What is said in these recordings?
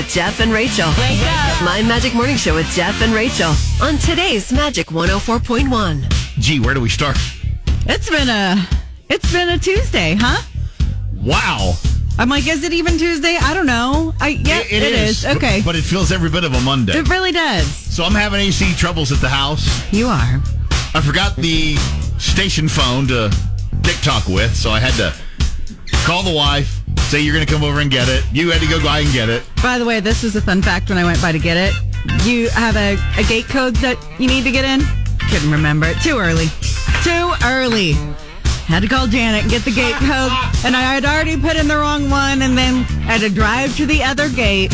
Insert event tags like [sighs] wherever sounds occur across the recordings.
with Jeff and Rachael. Wake up. My Magic Morning Show with Jeff and Rachael on today's Magic 104.1. Gee, where do we start? It's been a it's been a Tuesday, huh? Wow. I'm like, is it even Tuesday? I don't know. I yeah, it, it is. is. Okay. But it feels every bit of a Monday. it really does. So I'm having AC troubles at the house. You are. I forgot the station phone to TikTok with, so I had to call the wife, say you're going to come over and get it. You had to go by and get it. By the way, this was a fun fact when I went by to get it. You have a, a gate code that you need to get in? Couldn't remember it. Too early. Too early. Had to call Janet and get the gate code, and I had already put in the wrong one, and then had to drive to the other gate.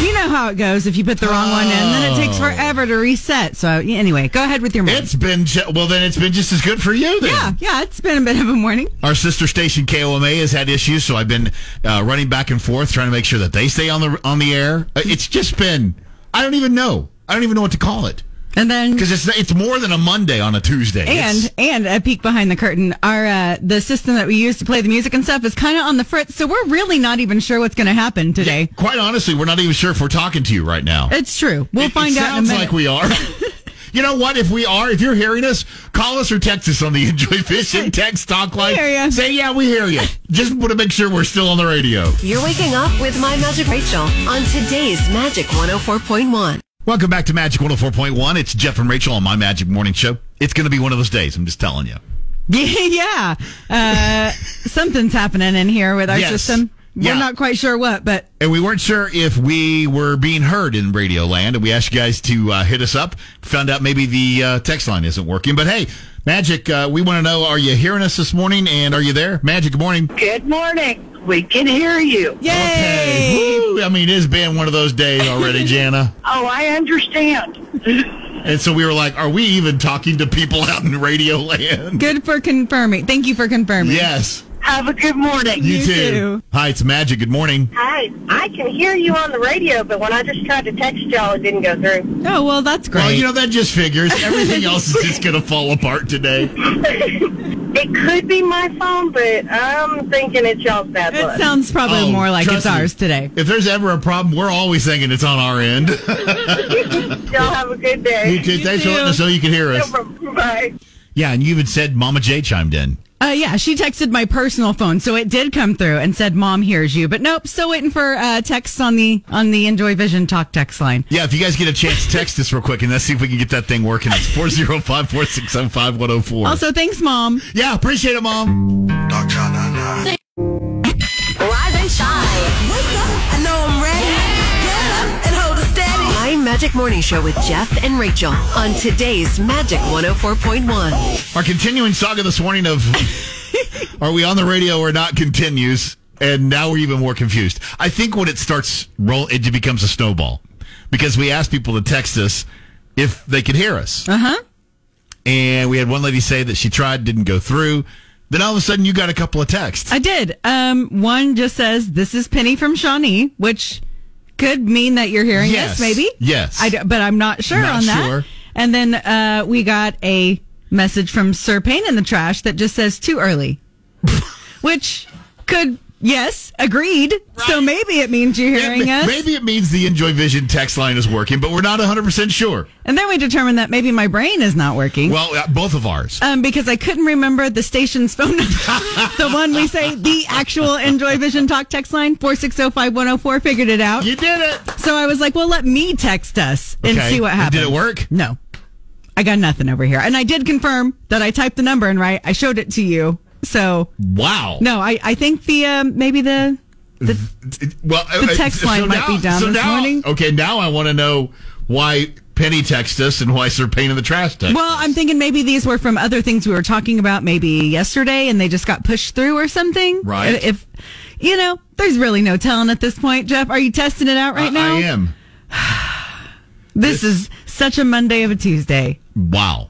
You know how it goes if you put the wrong one in, then it takes Oh. forever to reset. So anyway, go ahead with your morning. It's been, ju- well, then it's been just as good for you then. yeah, yeah, it's been a bit of a morning. Our sister station KOMA has had issues, so I've been uh, running back and forth trying to make sure that they stay on the on the air. Uh, It's just been I don't even know. I don't even know what to call it And then because it's it's more than a Monday on a Tuesday. And It's- and a peek behind the curtain, our uh, the system that we use to play the music and stuff is kind of on the fritz, so we're really not even sure what's going to happen today. quite honestly, we're not even sure if we're talking to you right now. It's true. We'll It- find it out in a sounds like we are. [laughs] you know what? If we are, if you're hearing us, call us or text us on the Enjoy Vision [laughs] text talk line. hear ya. Say yeah, we hear you. Just want to make sure we're still on the radio. You're waking up with My Magic Rachael on today's Magic 104.1. Welcome back to Magic 104.1. It's Jeff and Rachael on my Magic Morning Show. It's going to be one of those days. I'm just telling you. [laughs] yeah, uh, something's happening in here with our Yes. system. We're Yeah. not quite sure what, but And we weren't sure if we were being heard in Radio Land, and we asked you guys to uh, hit us up. Found out maybe the uh, text line isn't working. But hey, Magic, uh, we want to know: Are you hearing us this morning? And are you there, Magic? Good morning. Good morning. We can hear you. yay! Woo! I mean, it's been one of those days already, [laughs] Jana. Oh, I understand. And so we were like, "Are we even talking to people out in Radio Land?" Good for confirming. Thank you for confirming. Yes, Have a good morning. you, You too. too. Hi, it's Magic. Good morning. Hi, I can hear you on the radio, but when I just tried to text y'all, it didn't go through. Oh well, that's great. Well, you know that just figures. Everything else is just going to fall apart today. [laughs] It could be my phone, but I'm thinking it's y'all's bad luck. it sounds probably Oh, more like it's me. ours today. If there's ever a problem, we're always thinking it's on our end. [laughs] [laughs] y'all have a good day. You too. Thanks for letting us know you can hear us. [laughs] Bye. Yeah, and you even said Mama J chimed in. Uh, yeah, she texted my personal phone, so it did come through and said, "Mom hears you." But nope, still waiting for uh, texts on the on the Enjoy Vision Talk text line. Yeah, if you guys get a chance, to text us real quick and let's see if we can get that thing working. It's 405 467 5104. Also, thanks, Mom. Yeah, appreciate it, Mom. Rise and shine. Wake up. I know I'm ready. Magic Morning Show with Jeff and Rachael on today's Magic 104.1. Our continuing saga this morning of [laughs] are we on the radio or not continues, and now we're even more confused. I think when it starts roll, it becomes a snowball because we asked people to text us if they could hear us. Uh huh. and we had one lady say that she tried, didn't go through. Then all of a sudden, you got a couple of texts. I did. Um, one just says, "This is Penny from Shawnee," which could mean that you're hearing Yes. us, maybe. Yes. I d- but I'm not sure Not on that. sure. And then uh, we got a message from Sir Payne in the trash that just says "too early," [laughs] which could yes, agreed. So maybe it means you're hearing us. Maybe it means the Enjoy Vision text line is working, but we're not 100% sure. And then we determined that maybe my brain is not working. Well, uh, both of ours. um, because I couldn't remember the station's phone number. [laughs] the one we say, the actual Enjoy Vision Talk text line, 4605104, figured it out. You did it. So I was like, well, let me text us and Okay. see what And happens. did it work? No. I got nothing over here. And I did confirm that I typed the number in right. I showed it to you. So, Wow. no, I, I think the, um, maybe the, the, Well, The text line might be down this now, morning. Okay, now I want to know why Penny texted us and why Sir Pain in the Trash texted well, I'm thinking maybe these were from other things we were talking about maybe yesterday and they just got pushed through or something. Right. If, you know, there's really no telling at this point, Jeff. Are you testing it out right I, now? I am. [sighs] This is such a Monday of a Tuesday. Wow.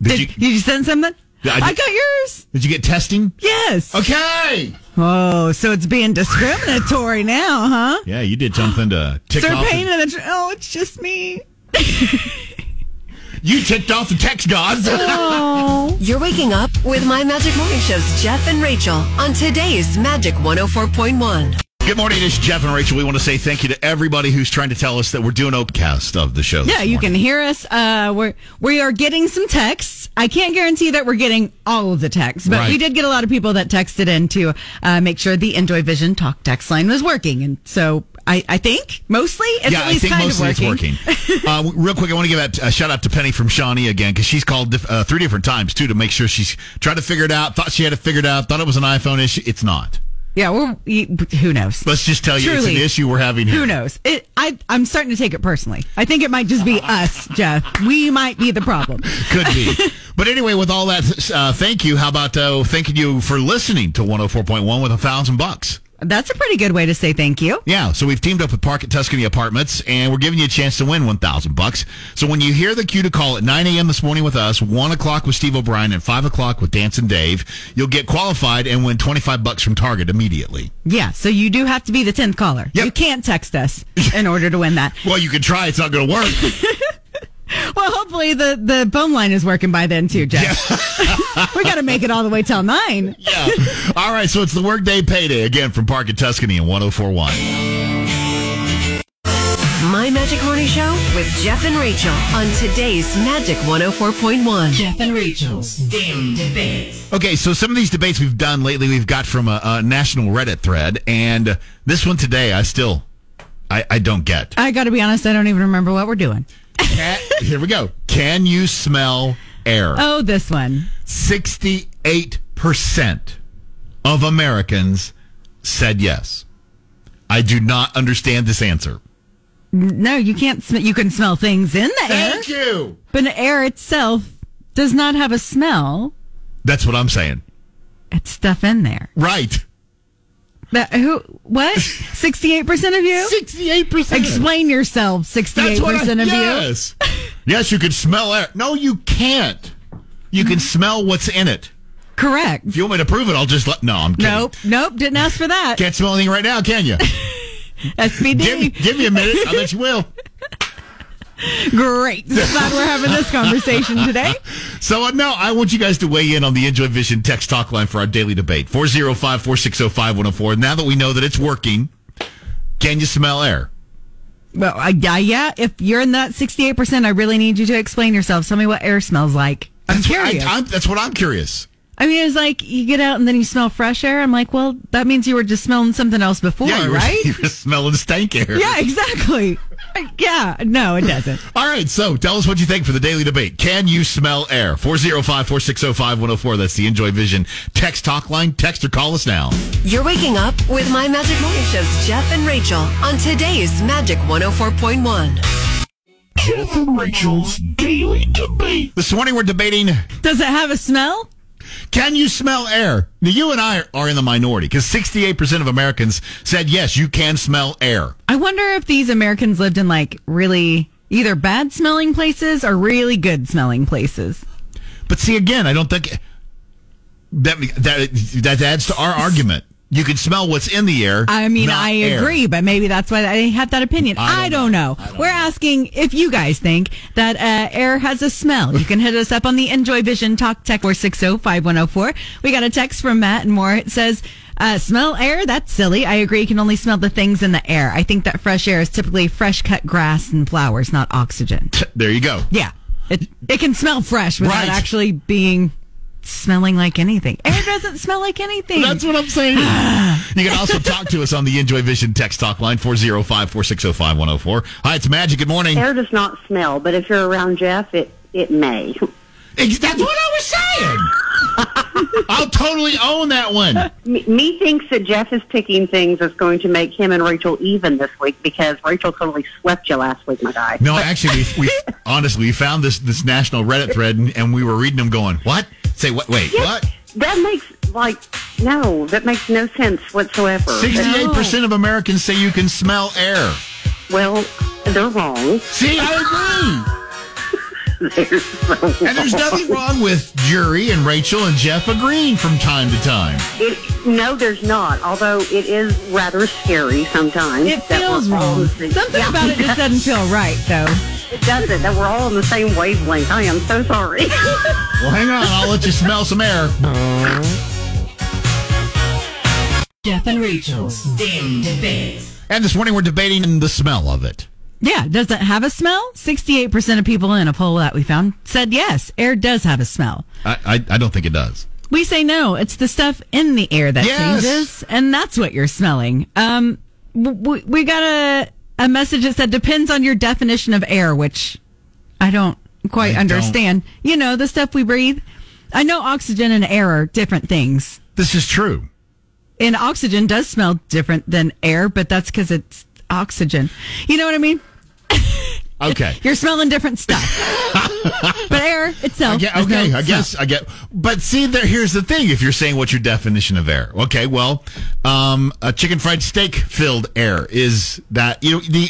Did, Did, you did you send something? Yeah, I I, got yours. did you get testing? Yes. Okay. Oh, so it's being discriminatory now, huh? Yeah, you did something to tick Sir off. Payne the- and the tr- oh, it's just me. [laughs] you ticked off the text gods. [laughs] Oh, You're waking up with My Magic Morning Show's Jeff and Rachael on today's Magic 104.1. Good morning, it's Jeff and Rachael. We want to say thank you to everybody who's trying to tell us that we're doing opcast of the show. Yeah, you can hear us. Uh, we're we are getting some texts. I can't guarantee that we're getting all of the texts, but Right. we did get a lot of people that texted in to uh, make sure the Enjoy Vision talk text line was working, and so I, I think mostly it's yeah, at I think kind mostly of working. it's working. [laughs] uh, real quick, I want to give a, shout out to Penny from Shawnee again because she's called uh, three different times too to make sure she's tried to figure it out. Thought she had it figured out. Thought it was an iPhone issue. It's not. Yeah, well, who knows? Let's just tell you, Truly. it's an issue we're having here. Who knows? It, I, I'm starting to take it personally. I think it might just be us, Jeff. We might be the problem. [laughs] Could be. but anyway, with all that, uh, thank you. How about uh, thanking you for listening to 104.1 with a thousand bucks? That's a pretty good way to say thank you. Yeah, so we've teamed up with Park at Tuscany Apartments, and we're giving you a chance to win one thousand bucks. So when you hear the cue to call at nine a.m. this morning with us, one o'clock with Steve O'Brien, and five o'clock with Dance and Dave, you'll get qualified and win twenty five bucks from Target immediately. Yeah, so you do have to be the 10th caller. Yep. You can't text us in order to win that. [laughs] Well, you can try; it's not going to work. [laughs] Well, hopefully the, the phone line is working by then too, Jeff. [laughs] we got to make it all the way till nine. yeah. All right, so it's the workday payday again from Park at Tuscany and one zero four one. My Magic Morning Show with Jeff and Rachael on today's Magic 104.1. Jeff and Rachael's Daily Debate. Okay, so some of these debates we've done lately, we've got from a, a national Reddit thread, and this one today, I still, I, I don't get. I got to be honest, I don't even remember what we're doing. Can- here we go. Can you smell air? Oh, this one. 68% of Americans said yes. I do not understand this answer. No, you can't. Sm- you can smell things in the air, Thank you. but the air itself does not have a smell. That's what I'm saying. It's stuff in there. Right. Who? What? Sixty-eight percent of you? 68%. Explain yourself. Sixty-eight percent of you. yes. [laughs] yes, you can smell air. No, you can't. You can smell what's in it. Correct. If you want me to prove it, I'll just let. No, I'm kidding. Nope. Nope. Didn't ask for that. Can't smell anything right now, can you? [laughs] SPD. give, me, give me a minute. I bet you will. Great. Glad we're having this conversation today. So, uh, no, I want you guys to weigh in on the Enjoy Vision text talk line for our daily debate 405 460 5104. Now that we know that it's working, can you smell air? Well, uh, yeah, yeah. If you're in that 68%, I really need you to explain yourself. Tell me what air smells like. I'm That's what I- curious. I, I'm- that's what I'm curious. I mean, it's like you get out and then you smell fresh air. I'm like, well, that means you were just smelling something else before, you were, right? [laughs] you were smelling stank air. yeah, exactly. [laughs] Yeah, no, it doesn't. [laughs] All right, so tell us what you think for the daily debate. Can you smell air? 405 460 5104. That's the Enjoy Vision text talk line. Text or call us now. You're waking up with My Magic Morning Show's Jeff and Rachael on today's Magic 104.1. Jeff and Rachael's daily debate. This morning we're debating Does it have a smell? Can you smell air? Now, you and I are in the minority because 68% of Americans said yes, you can smell air. I wonder if these Americans lived in like really either bad smelling places or really good smelling places. But see, again, I don't think that that that adds to our argument. You can smell what's in the air. I mean, I air. agree, but maybe that's why I have that opinion. I I don't don't, know. We're asking if you guys think that uh, air has a smell. You can hit us up on the Enjoy Vision Talk Tech 460-5104. We got a text from Matt and Moore. It says, uh, smell air? That's silly. I agree. You can only smell the things in the air. I think that fresh air is typically fresh cut grass and flowers, not oxygen. There you go. Yeah. It, it can smell fresh without Right. actually being smelling like anything. Air doesn't smell like anything. That's what I'm saying. [sighs] you can also talk to us on the Enjoy Vision text talk line 405 460 5104. Hi, it's Magic. Good morning. Air does not smell, but if you're around Jeff, it it may. Ex- That's what I was saying. [laughs] I'll totally own that one. Me, me thinks that Jeff is picking things that's going to make him and Rachael even this week because Rachael totally swept you last week, my guy. No, actually, we, we honestly we found this this national Reddit thread and, and we were reading them, going, "What? Say what? Wait, what?" That makes like no, that makes no sense whatsoever. Sixty-eight percent of Americans say you can smell air. Well, they're wrong. See, I agree. [laughs] They're so And there's nothing wrong with Jury and Rachael and Jeff agreeing from time to time. It, no, there's not. Although it is rather scary sometimes. It feels wrong. Something Yeah, about it just doesn't feel right, though. It doesn't. That we're all on the same wavelength. I am so sorry. [laughs] Well, hang on, I'll let you smell some air. Jeff and Rachael's Damn Debate. And this morning we're debating the smell of it. Yeah, does it have a smell? 68% of people in a poll that we found said yes, air does have a smell. I, I, I don't think it does. We say no, it's the stuff in the air that Yes. changes, and that's what you're smelling. Um, we, we got a, a message that said depends on your definition of air, which I don't quite I don't. understand. You know, the stuff we breathe. I know oxygen and air are different things. This is true. And oxygen does smell different than air, but that's because it's oxygen. You know what I mean? Okay. [laughs] You're smelling different stuff. [laughs] but air itself. I get, has no okay, I smell. guess I get. But see, there. Here's the thing: if you're saying what's your definition of air, okay, well, um, a chicken fried steak filled air is that you know the.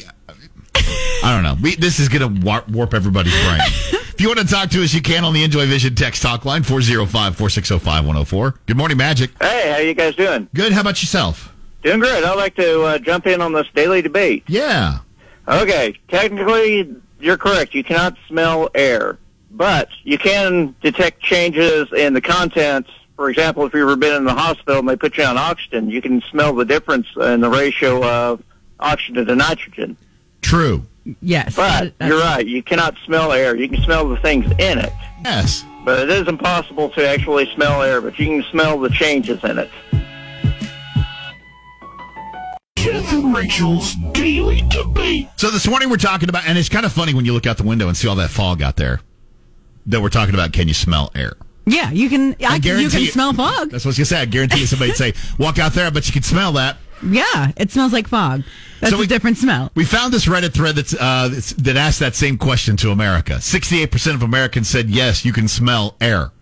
I don't know. We, this is going to warp, warp everybody's brain. [laughs] if you want to talk to us, you can on the Enjoy Vision text talk line 405-460-5104. Good morning, Magic. Hey, how you guys doing? Good. How about yourself? Doing great. I'd like to uh, jump in on this daily debate. Yeah. Okay, technically, you're correct. You cannot smell air, but you can detect changes in the contents. For example, if you've ever been in the hospital and they put you on oxygen, you can smell the difference in the ratio of oxygen to nitrogen. True. Yes. But that- you're right. You cannot smell air. You can smell the things in it. Yes. But it is impossible to actually smell air, but you can smell the changes in it. Jeff and Rachael's Daily Debate. So this morning we're talking about, and it's kind of funny when you look out the window and see all that fog out there. That we're talking about. Can you smell air? Yeah, you can. I, you guarantee can it- smell [laughs] fog. That's what I was gonna say. I guarantee you somebody'd say, "Walk out there," but you can smell that. Yeah, it smells like fog. That's So we- a different smell. We found this Reddit thread that's, uh, that's that asked that same question to America. Sixty-eight percent of Americans said yes, you can smell air.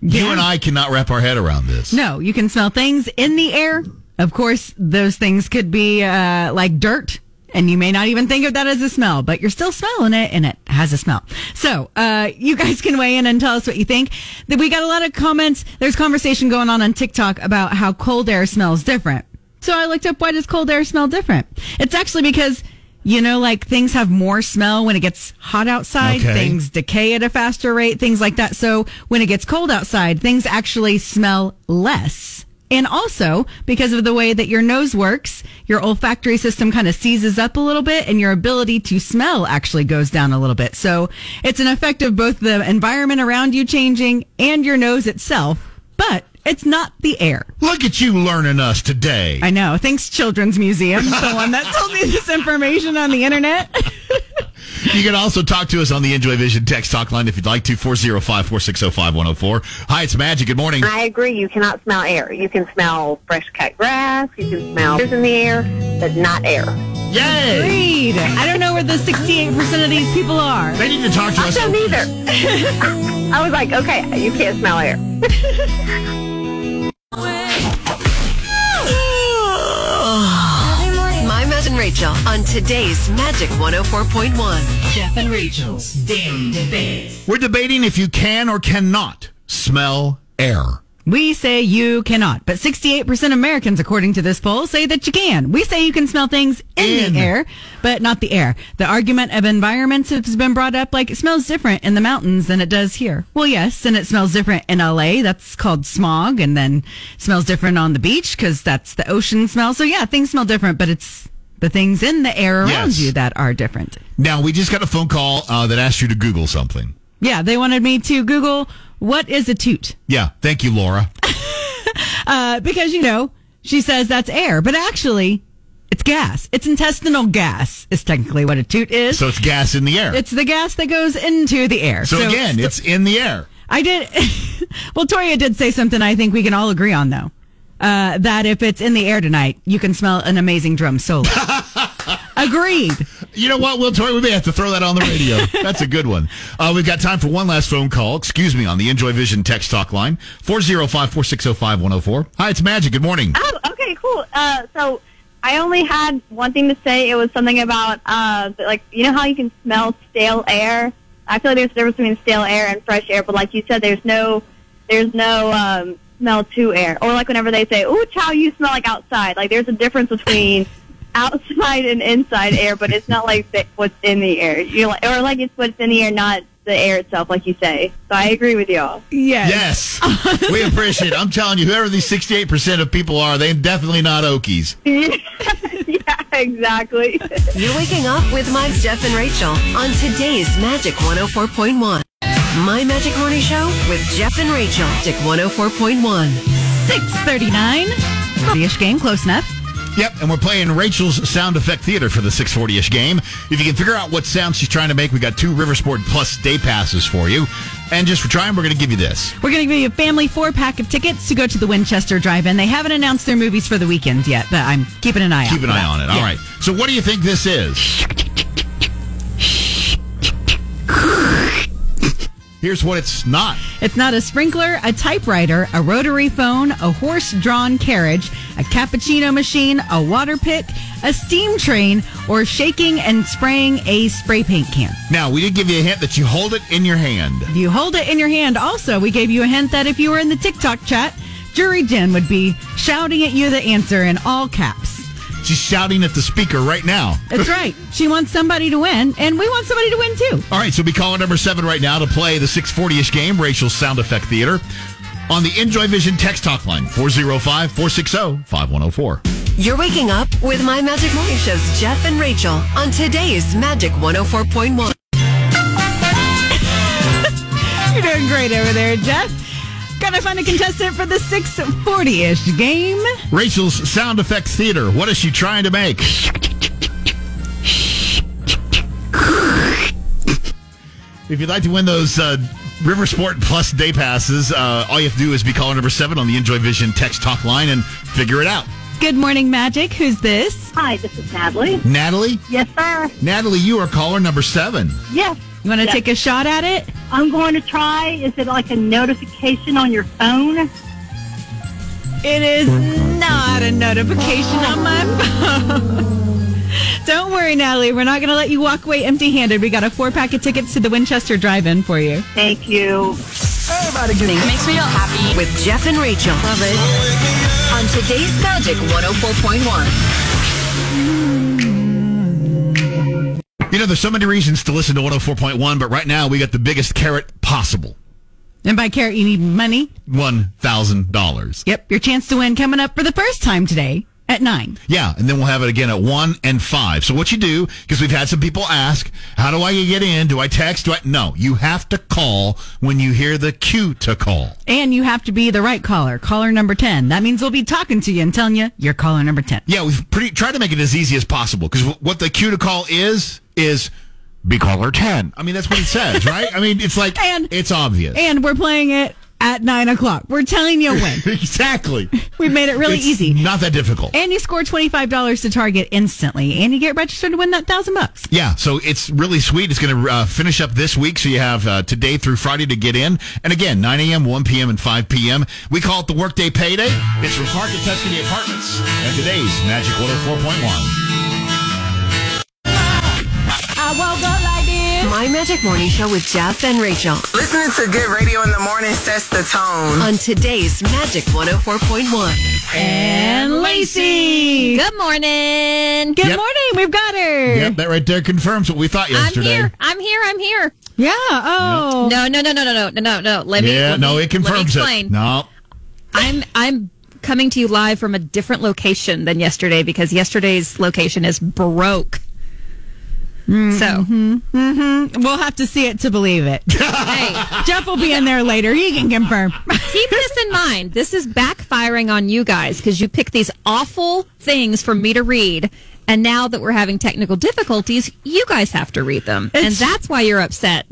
You and I cannot wrap our head around this. No, you can smell things in the air. Of course, those things could be uh, like dirt, and you may not even think of that as a smell, but you're still smelling it, and it has a smell. So, uh, you guys can weigh in and tell us what you think. We got a lot of comments. There's conversation going on on TikTok about how cold air smells different. So I looked up why does cold air smell different? It's actually because you know, like things have more smell when it gets hot outside. Okay. Things decay at a faster rate, things like that. So when it gets cold outside, things actually smell less. And also, because of the way that your nose works, your olfactory system kind of seizes up a little bit and your ability to smell actually goes down a little bit. So it's an effect of both the environment around you changing and your nose itself, but it's not the air. Look at you learning us today. I know. Thanks, Children's Museum, the one that told me this information on the internet. [laughs] You can also talk to us on the Enjoy Vision text talk line if you'd like to 405-460-5104. Hi, it's Magic. Good morning. I agree. You cannot smell air. You can smell fresh cut grass. You can smell There's in the air, but not air. Yay! Agreed. I don't know where the 68% of these people are. They need to talk to I us. don't either. I was like, okay, you can't smell air. [laughs] Rachael on today's Magic 104.1. Jeff and Rachael's Damn Debate. We're debating if you can or cannot smell air. We say you cannot, but 68% of Americans, according to this poll, say that you can. We say you can smell things in, In. the air, but not the air. The argument of environments has been brought up like it smells different in the mountains than it does here. Well, yes, and it smells different in LA. That's called smog, and then smells different on the beach because that's the ocean smell. So yeah, things smell different, but it's the things in the air around Yes. you that are different. Now, we just got a phone call uh, that asked you to Google something. Yeah, they wanted me to Google what is a toot. Yeah, thank you, Laura. [laughs] Uh, because, you know, she says that's air, but actually, it's gas. It's intestinal gas, is technically what a toot is. So it's gas in the air. it's the gas that goes into the air. so, again, it's in the air. I did. [laughs] well, Toria did say something I think we can all agree on, though. Uh, that if it's in the air tonight, you can smell an amazing drum solo. [laughs] Agreed. You know what, Will Tori? We may have to throw that on the radio. That's a good one. Uh, we've got time for one last phone call. Excuse me, on the Enjoy Vision text talk line 405 460 5104. Hi, it's Magic. Good morning. Oh, okay, cool. Uh, so I only had one thing to say. It was something about, uh, like, you know how you can smell stale air? I feel like there's a difference between stale air and fresh air, but like you said, there's no, there's no, um, smell to air. Or like whenever they say, ooh, chow, you smell like outside. Like there's a difference between [laughs] outside and inside air, but it's not like that what's in the air. You like, or like it's what's in the air, not the air itself, like you say. So I agree with y'all. Yes. Yes. [laughs] we appreciate it. I'm telling you, whoever these 68% of people are, they're definitely not Okies. [laughs] yeah, exactly. You're waking up with my Jeff and Rachael on today's Magic 104.1. My Magic Morning Show with Jeff and Rachael. Magic 104.1. 639. 40-ish game, close enough. Yep, and we're playing Rachael's Sound Effect Theater for the 640-ish game. If you can figure out what sound she's trying to make, we got two Riversport Plus day passes for you. And just for trying, we're going to give you this. We're going to give you a family four pack of tickets to go to the Winchester Drive-In. They haven't announced their movies for the weekend yet, but I'm keeping an eye out. Keep an eye that. on it. All Yeah. right. So what do you think this is? [laughs] Here's what it's not. It's not a sprinkler, a typewriter, a rotary phone, a horse-drawn carriage, a cappuccino machine, a water pick, a steam train, or shaking and spraying a spray paint can. Now, we did give you a hint that you hold it in your hand. You hold it in your hand, also, we gave you a hint that if you were in the TikTok chat, Jury Jen would be shouting at you the answer in all caps. She's shouting at the speaker right now. That's [laughs] right. She wants somebody to win, and we want somebody to win too. All right, so be calling number seven right now to play the 640-ish game, Rachael's Sound Effect Theater, on the Enjoy Vision text talk line, 405-460-5104. You're waking up with my Magic Morning Show's Jeff and Rachael on today's Magic 104.1. [laughs] You're doing great over there, Jeff. Gotta find a contestant for the 640-ish game. Rachael's Sound effects Theater, what is she trying to make? If you'd like to win those uh, Riversport Plus day passes, uh, all you have to do is be caller number seven on the Enjoy Vision text talk line and figure it out. Good morning, Magic. Who's this? Hi, this is Natalie. Natalie? Yes, sir. Natalie, you are caller number seven. Yes. You want to Yes. take a shot at it? I'm going to try. Is it like a notification on your phone? It is not a notification on my [laughs] phone. Don't worry, Natalie. We're not going to let you walk away empty handed. We got a four pack of tickets to the Winchester Drive In for you. Thank you. Everybody gets it. Makes me feel happy. With Jeff and Rachael. Love it. On today's Magic 104.1. You know, there's so many reasons to listen to 104.1, but right now we got the biggest carrot possible And by carrot, you need money. $1,000. Yep. Your chance to win coming up for the first time today at nine. Yeah, and then we'll have it again at 1 and 5. So what you do, because we've had some people ask, how do I get in? Do I text? Do I? No, you have to call when you hear the cue to call. And you have to be the right caller, caller number 10. That means we'll be talking to you and telling you you're caller number 10. Yeah, we've pretty tried to make it as easy as possible because what the cue to call is is be caller 10. I mean, that's what it says, [laughs] right? I mean, it's like And- it's obvious. And we're playing it at nine o'clock. We're telling you when. [laughs] exactly. We've made it really It's easy. Not that difficult. And you score $25 to target instantly. And you get registered to win that thousand bucks. Yeah, so it's really sweet. It's going to uh, finish up this week, so you have uh, today through Friday to get in. And again, 9 a.m., 1 p.m., and 5 p.m. We call it the Workday Payday. It's from Park and Tuscany Apartments. And today's Magic 104.1. I woke up like this. My Magic Morning Show with Jeff and Rachael. Listening to good radio in the morning sets the tone. On today's Magic 104.1. And Lacey. Good morning. Good Yep. morning. We've got her. Yep, that right there confirms what we thought yesterday. I'm yesterday. here. I'm here. I'm here. Yeah. Oh. No, no, no, no, no, no, no, no, no. Let me. Yeah, let no, me- it confirms let me explain. it. No. I'm I'm coming to you live from a different location than yesterday because yesterday's location is broke. Mm-hmm. So, mm-hmm. We'll have to see it to believe it. [laughs] hey, Jeff will be in there later. He can confirm. [laughs] keep this in mind. This is backfiring on you guys because you pick these awful things for me to read. And now that we're having technical difficulties, you guys have to read them. and that's why you're upset.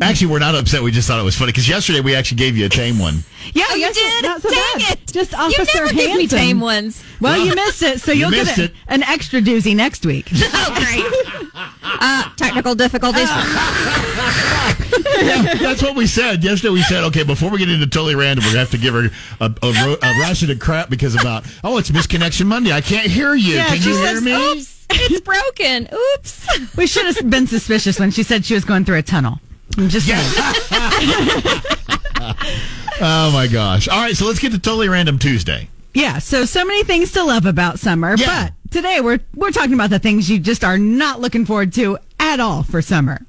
Actually, we're not upset. We just thought it was funny because yesterday we actually gave you a tame one. [laughs] Yeah, Oh, you yes, did? Not so Dang bad. it. Just Officer You Officer never give me Handsome. tame ones. Well, you missed it, so You you'll missed get a- it. an extra doozy next week. [laughs] Oh, great. Uh, technical difficulties. Yeah, that's what we said yesterday. We said, okay, before we get into totally random, we're gonna have to give her a, a, ro- a ration of crap because about oh, it's misconnection Monday. I can't hear you. Yeah, Can she you hear says, me? Oops, it's [laughs] broken. Oops. we should have been suspicious when she said she was going through a tunnel. I'm just saying. [laughs] Oh my gosh! All right, so let's get to totally random Tuesday. Yeah, so so many things to love about summer, Yeah. but today we're we're talking about the things you just are not looking forward to at all for summer.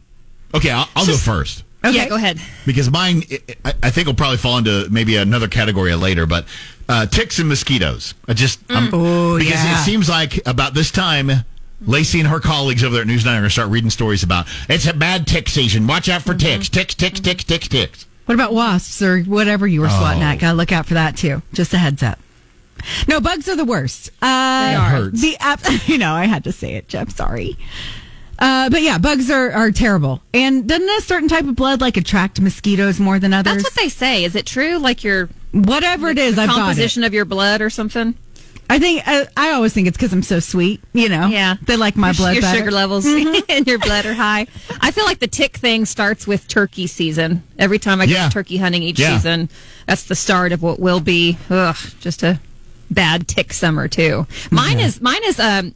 Okay, I'll, I'll go first Yeah, go ahead. because mine, I, I think, will probably fall into maybe another category later. But uh, ticks and mosquitoes. I just I'm- Oh, because yeah. it seems like about this time. Lacey and her colleagues over there at News 9 are going to start reading stories about it's a bad tick season. Watch out for ticks. Ticks, ticks, ticks, ticks, ticks. What about wasps or whatever you were swatting at? Gotta look out for that too. Just a heads up. No, bugs are the worst. Uh, It hurts. The app, [laughs] you know, I had to say it, Jeff. Sorry. Uh, but yeah, bugs are, are terrible. And doesn't a certain type of blood like attract mosquitoes more than others? That's what they say. Is it true? Like your Whatever it is, the I've got it. composition of your blood or something? I think uh, I always think it's because I'm so sweet. You know, Yeah. they like my your, blood. your better. sugar levels [laughs] and your blood are high. I feel like the tick thing starts with turkey season. Every time I go Yeah. turkey hunting each Yeah. season, that's the start of what will be ugh, just a bad tick summer too. Mine is mine is um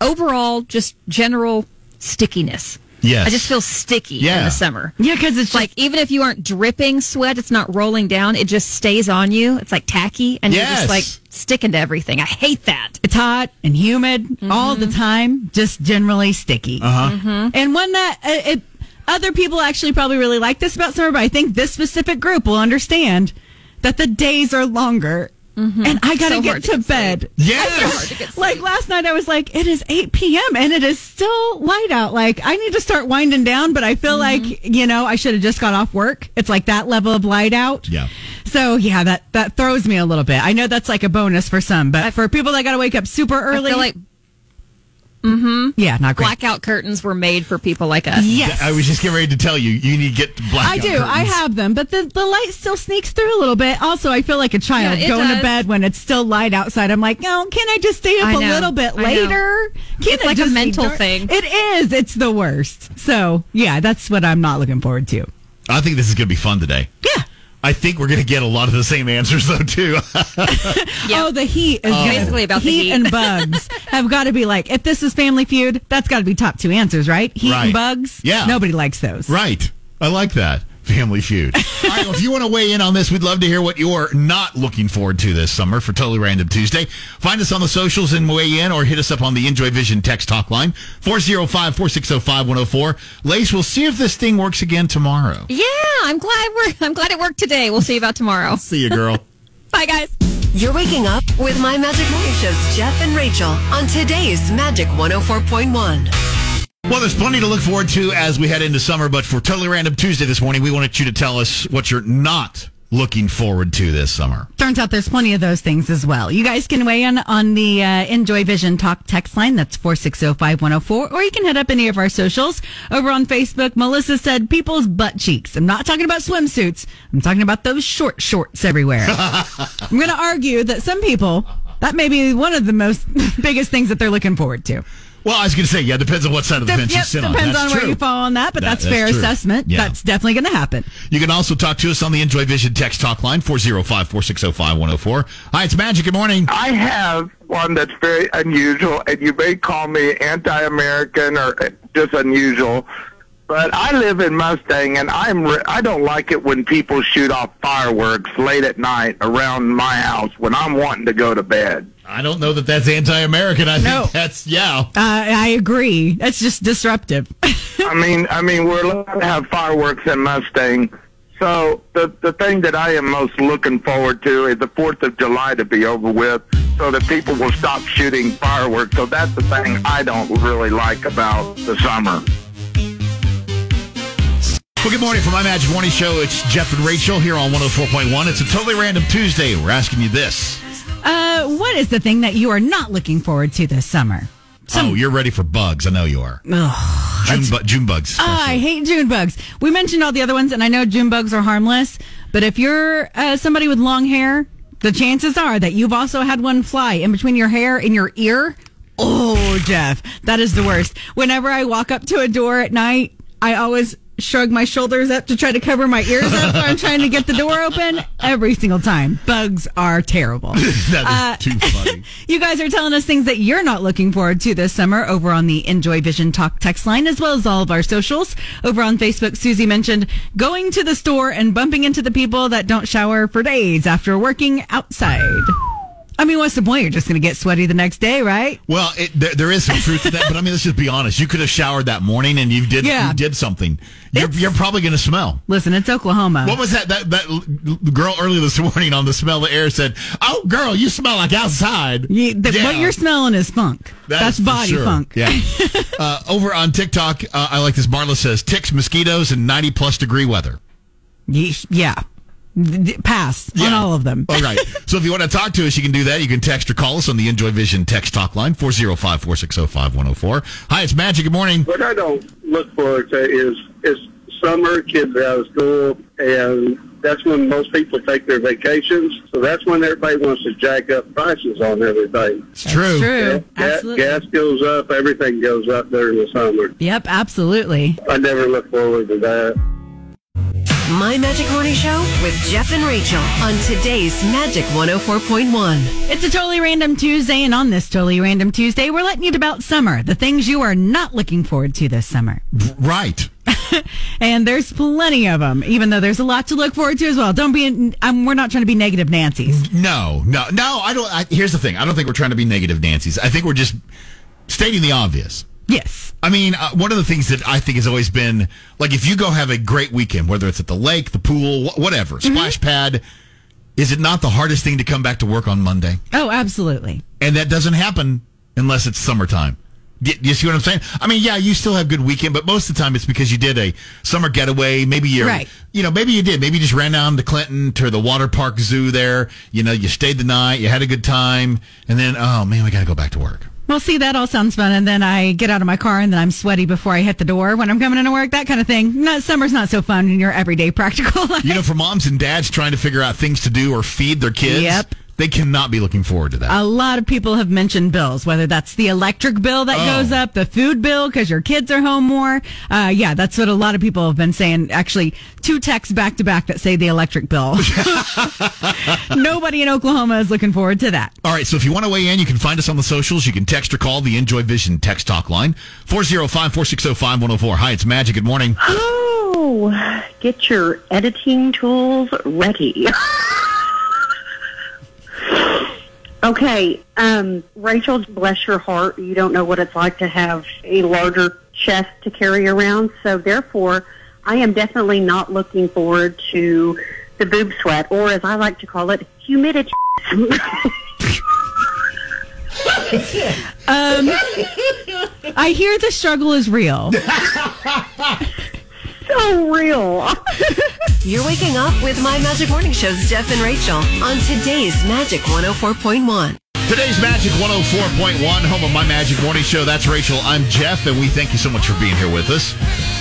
overall just general stickiness. Yes. I just feel sticky yeah. in the summer. Yeah, because it's like even if you aren't dripping sweat, it's not rolling down. It just stays on you. It's like tacky, and you're just like sticking to everything. I hate that. It's hot and humid all Mm-hmm. the time, just generally sticky. Uh-huh. And one that uh, it, other people actually probably really like this about summer, but I think this specific group will understand that the days are longer. And I gotta Mm-hmm. So get to to get bed. Yes. Like last night, I was like, it is 8 p.m. and it is still light out. Like, I need to start winding down, but I feel Mm-hmm. like, you know, I should have just got off work. It's like that level of light out. Yeah. So, yeah, that, that throws me a little bit. I know that's like a bonus for some, but for people that got to wake up super early, I feel like yeah, not great. blackout curtains were made for people like us. Yes. I was just getting ready to tell you, you need to get blackout I do. I have them, but the, the light still sneaks through a little bit. Also, I feel like a child Yeah, it going to bed when it's still light outside. I'm like, no, can I just stay up a little bit I later? Can It's it like a just be mental dark? thing. It is. It's the worst. So, yeah, that's what I'm not looking forward to. I think this is going to be fun today. Yeah. I think we're going to get a lot of the same answers, though, too. [laughs] [laughs] Oh, the heat is um, gonna- Basically about the heat. and bugs [laughs] have got to be like, if this is Family Feud, that's got to be top two answers, right? Heat Right. and bugs. Yeah. Nobody likes those. right. I like that. Family Feud. [laughs] All right, well, if you want to weigh in on this, we'd love to hear what you're not looking forward to this summer for Totally Random Tuesday. Find us on the socials and weigh in or hit us up on the Enjoy Vision text talk line 405 460 5104. Lace, we'll see if this thing works again tomorrow. Yeah, I'm glad we're I'm glad it worked today. We'll see you about tomorrow. See you, girl. [laughs] Bye guys. You're waking up with My Magic Morning Show's Jeff and Rachael on today's Magic 104.1. Well, there's plenty to look forward to as we head into summer, but for Totally Random Tuesday this morning, we wanted you to tell us what you're not looking forward to this summer. Turns out there's plenty of those things as well. You guys can weigh in on the uh, Enjoy Vision Talk text line. That's 4605104. Or you can head up any of our socials. Over on Facebook, Melissa said people's butt cheeks. I'm not talking about swimsuits. I'm talking about those short shorts everywhere. [laughs] I'm going to argue that some people, that may be one of the most [laughs] biggest things that they're looking forward to. Well, I was going to say, yeah, depends on what side of the Dep- fence yep, you sit on. depends That's on where you fall on that, but That- that's, that's fair true. assessment. Yeah. That's definitely going to happen. You can also talk to us on the Enjoy Vision text talk line, 405 460 5104. Hi, it's Magic. Good morning. I have one that's very unusual, and you may call me anti-American or just unusual. But I live in Mustang, and I'm re- I don't like it when people shoot off fireworks late at night around my house when I'm wanting to go to bed. I don't know that that's anti American. I No. think that's, yeah. Uh, I agree. That's just disruptive. I mean, I mean, we're allowed to have fireworks in Mustang. So the the thing that I am most looking forward to is the Fourth of July to be over with, so that people will stop shooting fireworks. So that's the thing I don't really like about the summer. Well, good morning from my Magic Morning Show. It's Jeff and Rachael here on 104.1. It's a totally random Tuesday. We're asking you this. Uh, what is the thing that you are not looking forward to this summer? oh, you're ready for bugs. I know you are. Ugh. June, bu- June bugs. Oh, I hate June bugs. We mentioned all the other ones, and I know June bugs are harmless. But if you're uh, somebody with long hair, the chances are that you've also had one fly in between your hair and your ear. Oh, Jeff, that is the worst. Whenever I walk up to a door at night, I always shrug my shoulders up to try to cover my ears up when I'm trying to get the door open. Every single time, bugs are terrible. [laughs] that is uh, too funny. [laughs] You guys are telling us things that you're not looking forward to this summer over on the Enjoy Vision Talk text line, as well as all of our socials. Over on Facebook, Susie mentioned going to the store and bumping into the people that don't shower for days after working outside. I mean, what's the point? You're just going to get sweaty the next day, right? Well, it, there, there is some truth to that, but I mean, let's just be honest. You could have showered that morning and you did Yeah. you did something. You're, you're probably going to smell. Listen, it's Oklahoma. What was that, that? That girl earlier this morning on the smell of air said, "Oh, girl, you smell like outside." You- the- Yeah. What you're smelling is funk. That That's is body sure. funk. Yeah. [laughs] uh, over on TikTok, uh, I like this. Marla says ticks, mosquitoes, and 90 plus degree weather. Yeah. D- d- Pass on all of them. All right. [laughs] So if you want to talk to us, you can do that. You can text or call us on the Enjoy Vision text talk line, 405 460 5104. Hi, it's Magic. Good morning. What I don't look forward to is is summer. Kids are out of school, and that's when most people take their vacations. So that's when everybody wants to jack up prices on everything. It's true. true. Ga- Absolutely. gas goes up. Everything goes up during the summer. Yep, absolutely. I never look forward to that. My Magic Morning Show with Jeff and Rachael on today's Magic 104.1. It's a totally random Tuesday, and on this totally random Tuesday, we're letting you about summer, the things you are not looking forward to this summer. Right. [laughs] And there's plenty of them, even though there's a lot to look forward to as well. Don't be, um, we're not trying to be negative Nancy's. No, no, no. I don't. I, here's the thing. I don't think we're trying to be negative Nancy's. I think we're just stating the obvious. Yes. I mean, uh, one of the things that I think has always been like if you go have a great weekend, whether it's at the lake, the pool, wh- whatever, splash pad, is it not the hardest thing to come back to work on Monday? Oh, absolutely. And that doesn't happen unless it's summertime. Do you see what I'm saying? I mean, yeah, you still have good weekend, but most of the time it's because you did a summer getaway. Maybe you're, Right. you know, maybe you did. Maybe you just ran down to Clinton to the water park zoo there. You know, you stayed the night, you had a good time, and then, oh man, we got to go back to work. Well, see, that all sounds fun. And then I get out of my car and then I'm sweaty before I hit the door when I'm coming into work, that kind of thing. Not, summer's not so fun in your everyday [laughs] practical life. You know, for moms and dads trying to figure out things to do or feed their kids, Yep. They cannot be looking forward to that. A lot of people have mentioned bills, whether that's the electric bill that Oh. goes up, the food bill because your kids are home more. Uh, yeah, that's what a lot of people have been saying. Actually, two texts back to back that say the electric bill. [laughs] Nobody in Oklahoma is looking forward to that. All right, so if you want to weigh in, you can find us on the socials. You can text or call the Enjoy Vision text talk line, 405 460 5104. Hi, it's Magic. Good morning. Oh, get your editing tools ready. [laughs] okay, um, Rachael, bless your heart, you don't know what it's like to have a larger chest to carry around. So therefore, I am definitely not looking forward to the boob sweat, or as I like to call it, humidity. [laughs] Um, I hear the struggle is real. [laughs] so real. [laughs] You're waking up with My Magic Morning Show's Jeff and Rachael on today's Magic 104.1. Today's Magic 104.1, home of my Magic Morning Show. That's Rachael. I'm Jeff, and we thank you so much for being here with us.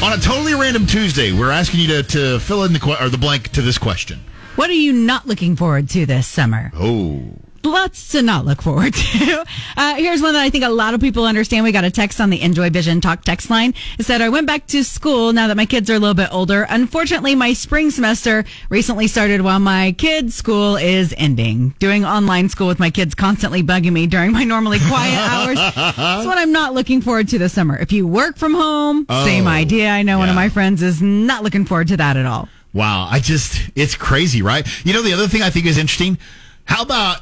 On a totally random Tuesday, we're asking you to, to fill in the, que- or the blank to this question. What are you not looking forward to this summer? Oh. Lots to not look forward to. [laughs] Uh, here's one that I think a lot of people understand. We got a text on the Enjoy Vision Talk text line. It said, I went back to school now that my kids are a little bit older. Unfortunately, my spring semester recently started while my kids' school is ending. Doing online school with my kids constantly bugging me during my normally quiet [laughs] hours. That's what I'm not looking forward to this summer. If you work from home, same Oh, idea. I know one of my friends is not looking forward to that at all. Wow, I just, it's crazy, right? You know, the other thing I think is interesting, how about,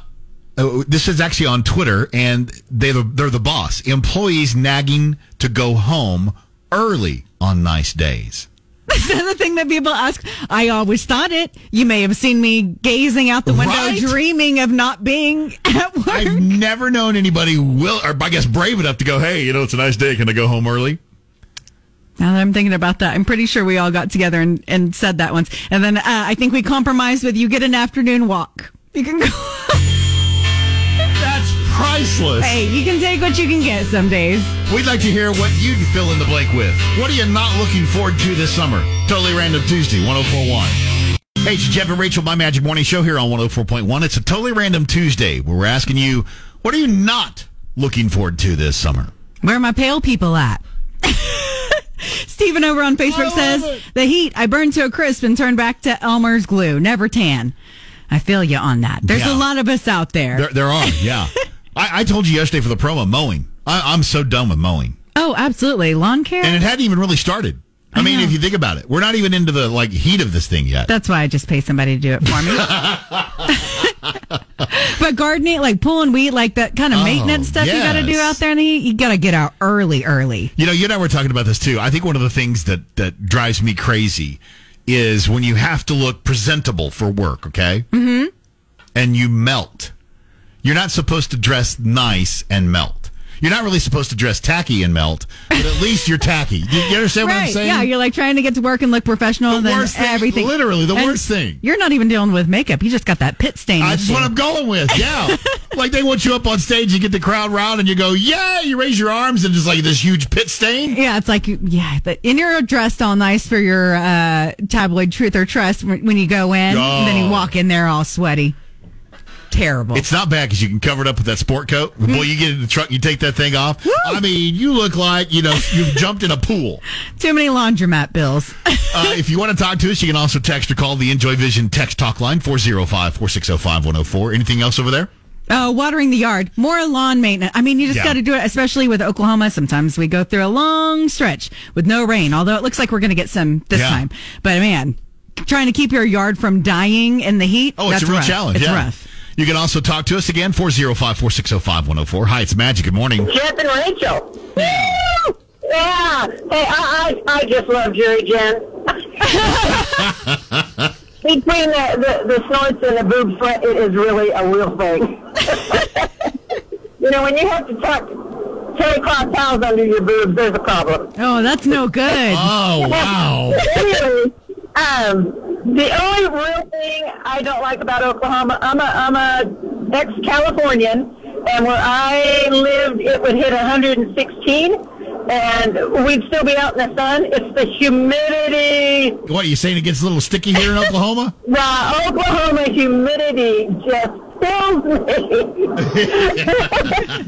uh, this is actually on Twitter, and they, they're the boss. Employees nagging to go home early on nice days. [laughs] That's the thing that people ask. I always thought it. You may have seen me gazing out the window, Right? dreaming of not being [laughs] at work. I've never known anybody will, or I guess brave enough to go, hey, you know, it's a nice day. Can I go home early? Now that I'm thinking about that, I'm pretty sure we all got together and, and said that once. And then uh, I think we compromised with you get an afternoon walk. You can go. [laughs] Priceless. hey, you can take what you can get some days. We'd like to hear what you'd fill in the blank with. What are you not looking forward to this summer? Totally Random Tuesday, 1041. Hey, it's Jeff and Rachael, my Magic Morning Show here on 104.1. It's a totally random Tuesday where we're asking you, what are you not looking forward to this summer? Where are my pale people at? [laughs] Stephen over on Facebook says, The heat, I burned to a crisp and turned back to Elmer's glue. Never tan. I feel you on that. There's Yeah. a lot of us out there. There, there are, yeah. [laughs] I, I told you yesterday for the promo, mowing. I, I'm so done with mowing. oh, absolutely. Lawn care? And it hadn't even really started. I, mean, if you think about it, we're not even into the like heat of this thing yet. That's why I just pay somebody to do it for me. [laughs] [laughs] but gardening, like pulling weed, like that kind of Oh, maintenance stuff you got to do out there in the heat, you got to get out early, early. You know, you and I were talking about this too. I think one of the things that that drives me crazy is when you have to look presentable for work, okay? Mm-hmm. And you melt. You're not supposed to dress nice and melt. You're not really supposed to dress tacky and melt, but at least you're tacky. You, you understand what I'm Right? saying? Yeah, you're like trying to get to work and look professional. The then worst thing- everything, literally the And worst thing. You're not even dealing with makeup. You just got that pit stain. That's what I'm going with. Yeah. [laughs] like they want you up on stage, you get the crowd round and you go, yeah, you raise your arms and just like this huge pit stain. Yeah, it's like yeah, but and you're dressed all nice for your uh, tabloid truth or trust when you go in, and then you Oh. walk in there all sweaty. Terrible. It's not bad because you can cover it up with that sport coat. Boy, you get in the truck, you take that thing off. I mean, you look like, you know, you've [laughs] jumped in a pool. Too many laundromat bills. Uh, if you want to talk to us, you can also text or call the Enjoy Vision text talk line 405 460 5104. Anything else over there? Oh, watering the yard, more lawn maintenance. I mean, you just Yeah. got to do it, especially with Oklahoma. Sometimes we go through a long stretch with no rain, although it looks like we're going to get some this Yeah. time. But man, trying to keep your yard from dying in the heat. Oh, it's that's a real rough. challenge. It's yeah. rough. You can also talk to us again 405 460 5104. Hi, it's Magic. Good morning. Jeff and Rachael. Woo! Yeah. Hey, I, I, I just love Jerry Jen. [laughs] Between the, the, the snorts and the boob sweat, it is really a real thing. you know, when you have to tuck terry cloth towels under your boobs, there's a problem. Oh, that's no good. Oh, wow. [laughs] anyway, um, the only real thing I don't like about Oklahoma, I'm a, I'm a ex-Californian, and where I lived, it would hit 116, and we'd still be out in the sun. It's the humidity. What, you saying it gets a little sticky here in Oklahoma? [laughs] The Oklahoma humidity just kills me. [laughs]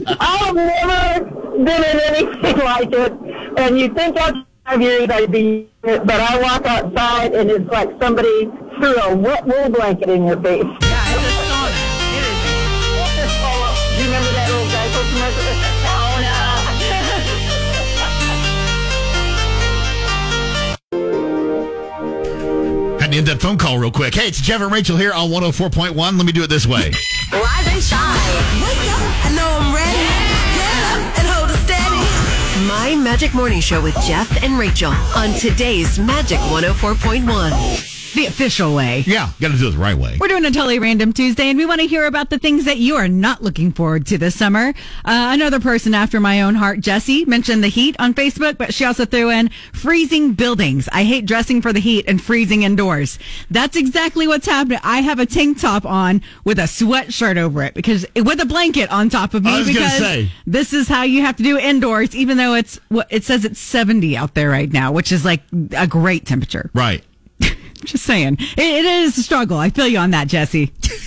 [laughs] I've never been in anything like it, and you think after five years I'd be, but I walk outside and it's like somebody threw a wet wool blanket in your face. Yeah, it's a sauna. It is. Do you remember that little diaper commercial? Oh Had to end that phone call real quick. Hey, it's Jeff and Rachael here on 104.1. Let me do it this way. Rise and shine. Wake up. I know I'm ready. My Magic Morning Show with Jeff and Rachael on today's Magic 104.1. The official way. Yeah, got to do it the right way. We're doing a totally random Tuesday, and we want to hear about the things that you are not looking forward to this summer. Uh, another person after my own heart, Jessie, mentioned the heat on Facebook, but she also threw in freezing buildings. I hate dressing for the heat and freezing indoors. That's exactly what's happening. I have a tank top on with a sweatshirt over it because with a blanket on top of me I was gonna because say. this is how you have to do indoors, even though it's what it says it's 70 out there right now, which is like a great temperature. Right. Just saying. It, it is a struggle. I feel you on that, Jesse. [laughs]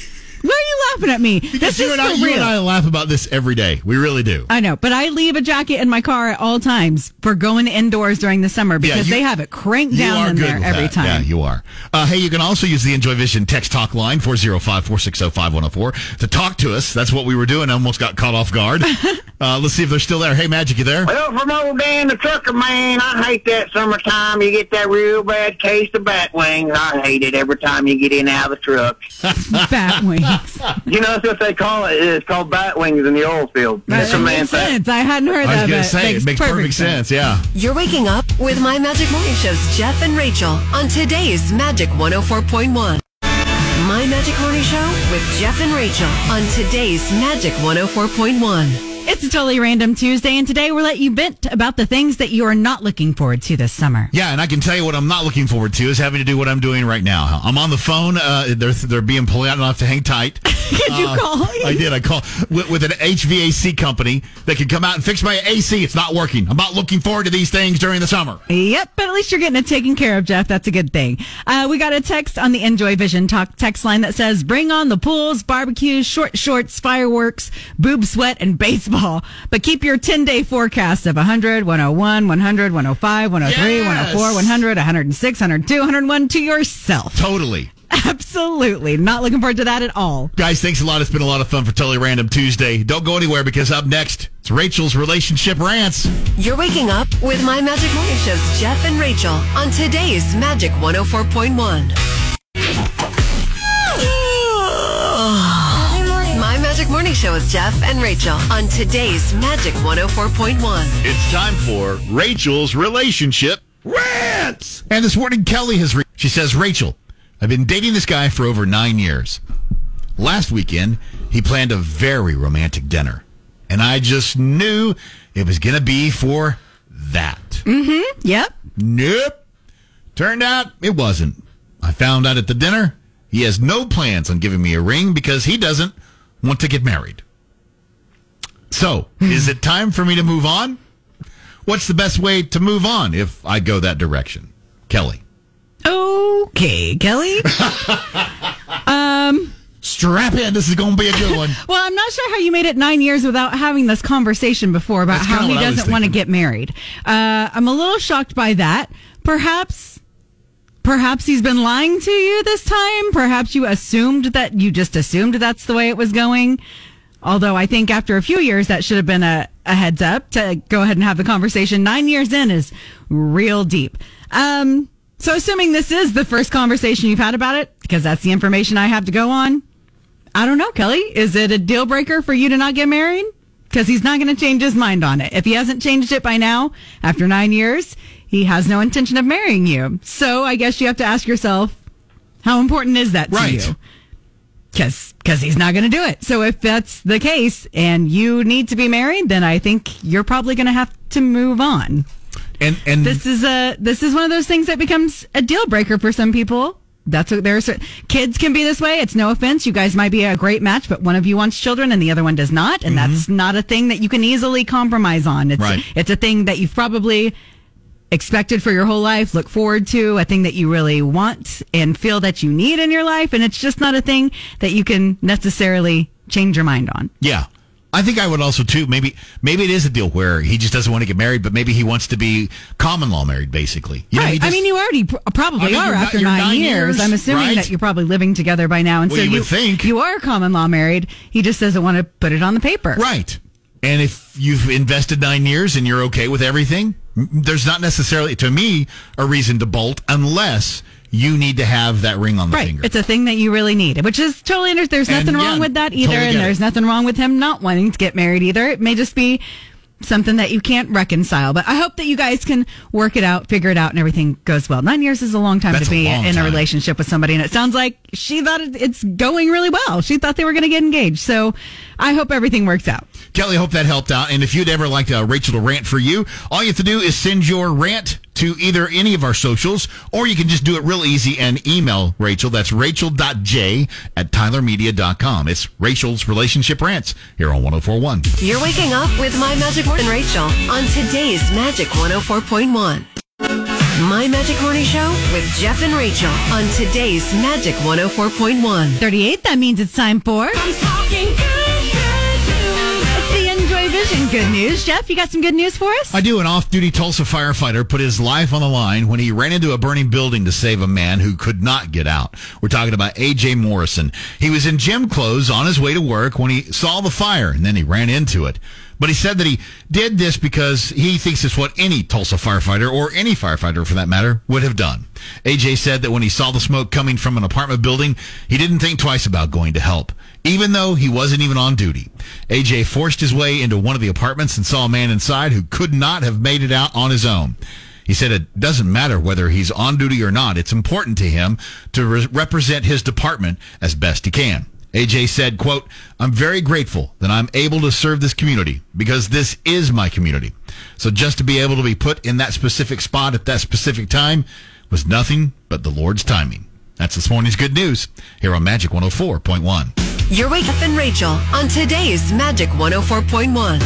Why are you laughing at me? Because this you is and, I, you real. and I laugh about this every day. We really do. I know, but I leave a jacket in my car at all times for going indoors during the summer because you- they have it cranked down in there every that. time. Yeah, you are. Uh, hey, you can also use the Enjoy Vision text talk line 405 460 5104 to talk to us. That's what we were doing. I almost got caught off guard. [laughs] uh, let's see if they're still there. Hey, Magic, you there? Well, from old Dan the trucker man, I hate that summertime. You get that real bad case of bat wings. I hate it every time you get in and out of the truck. [laughs] Bat wings. You know, that's what they call it. It's called bat wings in the oil field. That's That makes thing. sense. I hadn't heard I was going to say, it makes perfect, sense. Yeah. You're waking up with My Magic Morning Show's Jeff and Rachael on today's Magic 104.1. My Magic Morning Show with Jeff and Rachael on today's Magic 104.1. It's a totally random Tuesday, and today we're let you vent about the things that you are not looking forward to this summer. Yeah, and I can tell you what I'm not looking forward to is having to do what I'm doing right now. I'm on the phone. Uh, they're they're being polite enough to hang tight. [laughs] Did you Uh, call? I did. I called with, with an HVAC company that can come out and fix my AC. It's not working. I'm not looking forward to these things during the summer. Yep, but at least you're getting it taken care of, Jeff. That's a good thing. Uh, we got a text on the Enjoy Vision Talk text line that says, bring on the pools, barbecues, short shorts, fireworks, boob sweat, and baseball. But keep your 10 day forecast of 100, 101, 100, 105, 103, Yes! 104, 100, 106, 102, 101 to yourself. Totally. [laughs] Absolutely. Not looking forward to that at all. Guys, thanks a lot. It's been a lot of fun for Totally Random Tuesday. Don't go anywhere because up next, it's Rachael's relationship rants. You're waking up with My Magic Morning Show's Jeff and Rachael on today's Magic 104.1. Morning Show with Jeff and Rachael on today's Magic 104.1. It's time for Rachael's relationship rants. And this morning, Kelly has. Re- she says, Rachael, I've been dating this guy for over nine years. Last weekend, he planned a very romantic dinner, and I just knew it was going to be for that. Mm-hmm. Yep. Nope. Turned out it wasn't. I found out at the dinner he has no plans on giving me a ring because he doesn't want to get married. So, is it time for me to move on? What's the best way to move on if I go that direction? Kelly. Okay, Kelly. [laughs] um, Strap in. This is going to be a good one. [laughs] well, I'm not sure how you made it nine years without having this conversation before about That's how he what I was doesn't want to get married. Uh, I'm a little shocked by that. Perhaps, perhaps he's been lying to you this time. Perhaps you assumed that you just assumed that's the way it was going. Although I think after a few years, that should have been a, a heads up to go ahead and have the conversation. Nine years in is real deep. Um, so assuming this is the first conversation you've had about it, because that's the information I have to go on. I don't know, Kelly. Is it a deal breaker for you to not get married? Because he's not going to change his mind on it. If he hasn't changed it by now, after nine years, he has no intention of marrying you. So I guess you have to ask yourself, how important is that to Right. you? Because because he's not going to do it. So if that's the case and you need to be married, then I think you're probably going to have to move on. And and This is a this is one of those things that becomes a deal breaker for some people. That's what there's kids can be this way. It's no offense. You guys might be a great match, but one of you wants children and the other one does not, and mm-hmm. that's not a thing that you can easily compromise on. It's Right. it's a thing that you've probably expected for your whole life, look forward to, a thing that you really want and feel that you need in your life, and it's just not a thing that you can necessarily change your mind on. Yeah. I think I would also too. Maybe maybe it is a deal where he just doesn't want to get married, but maybe he wants to be common law married, basically. You know, right. I mean, you already pr- probably I mean, are after nine, nine years. years, I'm assuming right? that you're probably living together by now, and Well, so you you think. you are common law married. He just doesn't want to put it on the paper. Right. And if you've invested nine years and you're okay with everything, there's not necessarily, to me, a reason to bolt unless you need to have that ring on the Right. finger. It's a thing that you really need, which is totally. There's And, nothing yeah, wrong with that either, totally and there's it. nothing wrong with him not wanting to get married either. It may just be something that you can't reconcile. But I hope that you guys can work it out, figure it out, and everything goes well. Nine years is a long time That's to be in time. a relationship with somebody, and it sounds like she thought it's going really well. She thought they were going to get engaged. So I hope everything works out. Kelly, hope that helped out. And if you'd ever like uh, Rachael to rant for you, all you have to do is send your rant to either any of our socials, or you can just do it real easy and email Rachael. That's rachel.j at tylermedia.com. It's Rachael's Relationship Rants here on 1041. You're waking up with My Magic Morning Rachael on today's Magic 104.1. My Magic Morning Show with Jeff and Rachael on today's Magic 104.1. 38, that means it's time for. It's good news. Jeff, you got some good news for us? I do. An off duty Tulsa firefighter put his life on the line when he ran into a burning building to save a man who could not get out. We're talking about AJ Morrison. He was in gym clothes on his way to work when he saw the fire and then he ran into it. But he said that he did this because he thinks it's what any Tulsa firefighter or any firefighter for that matter would have done. AJ said that when he saw the smoke coming from an apartment building, he didn't think twice about going to help, even though he wasn't even on duty. AJ forced his way into one of the apartments and saw a man inside who could not have made it out on his own. He said it doesn't matter whether he's on duty or not. It's important to him to re- represent his department as best he can. AJ said, quote, I'm very grateful that I'm able to serve this community because this is my community. So just to be able to be put in that specific spot at that specific time was nothing but the Lord's timing. That's this morning's good news here on Magic 104.1. You're waking up and Rachael on today's Magic 104.1.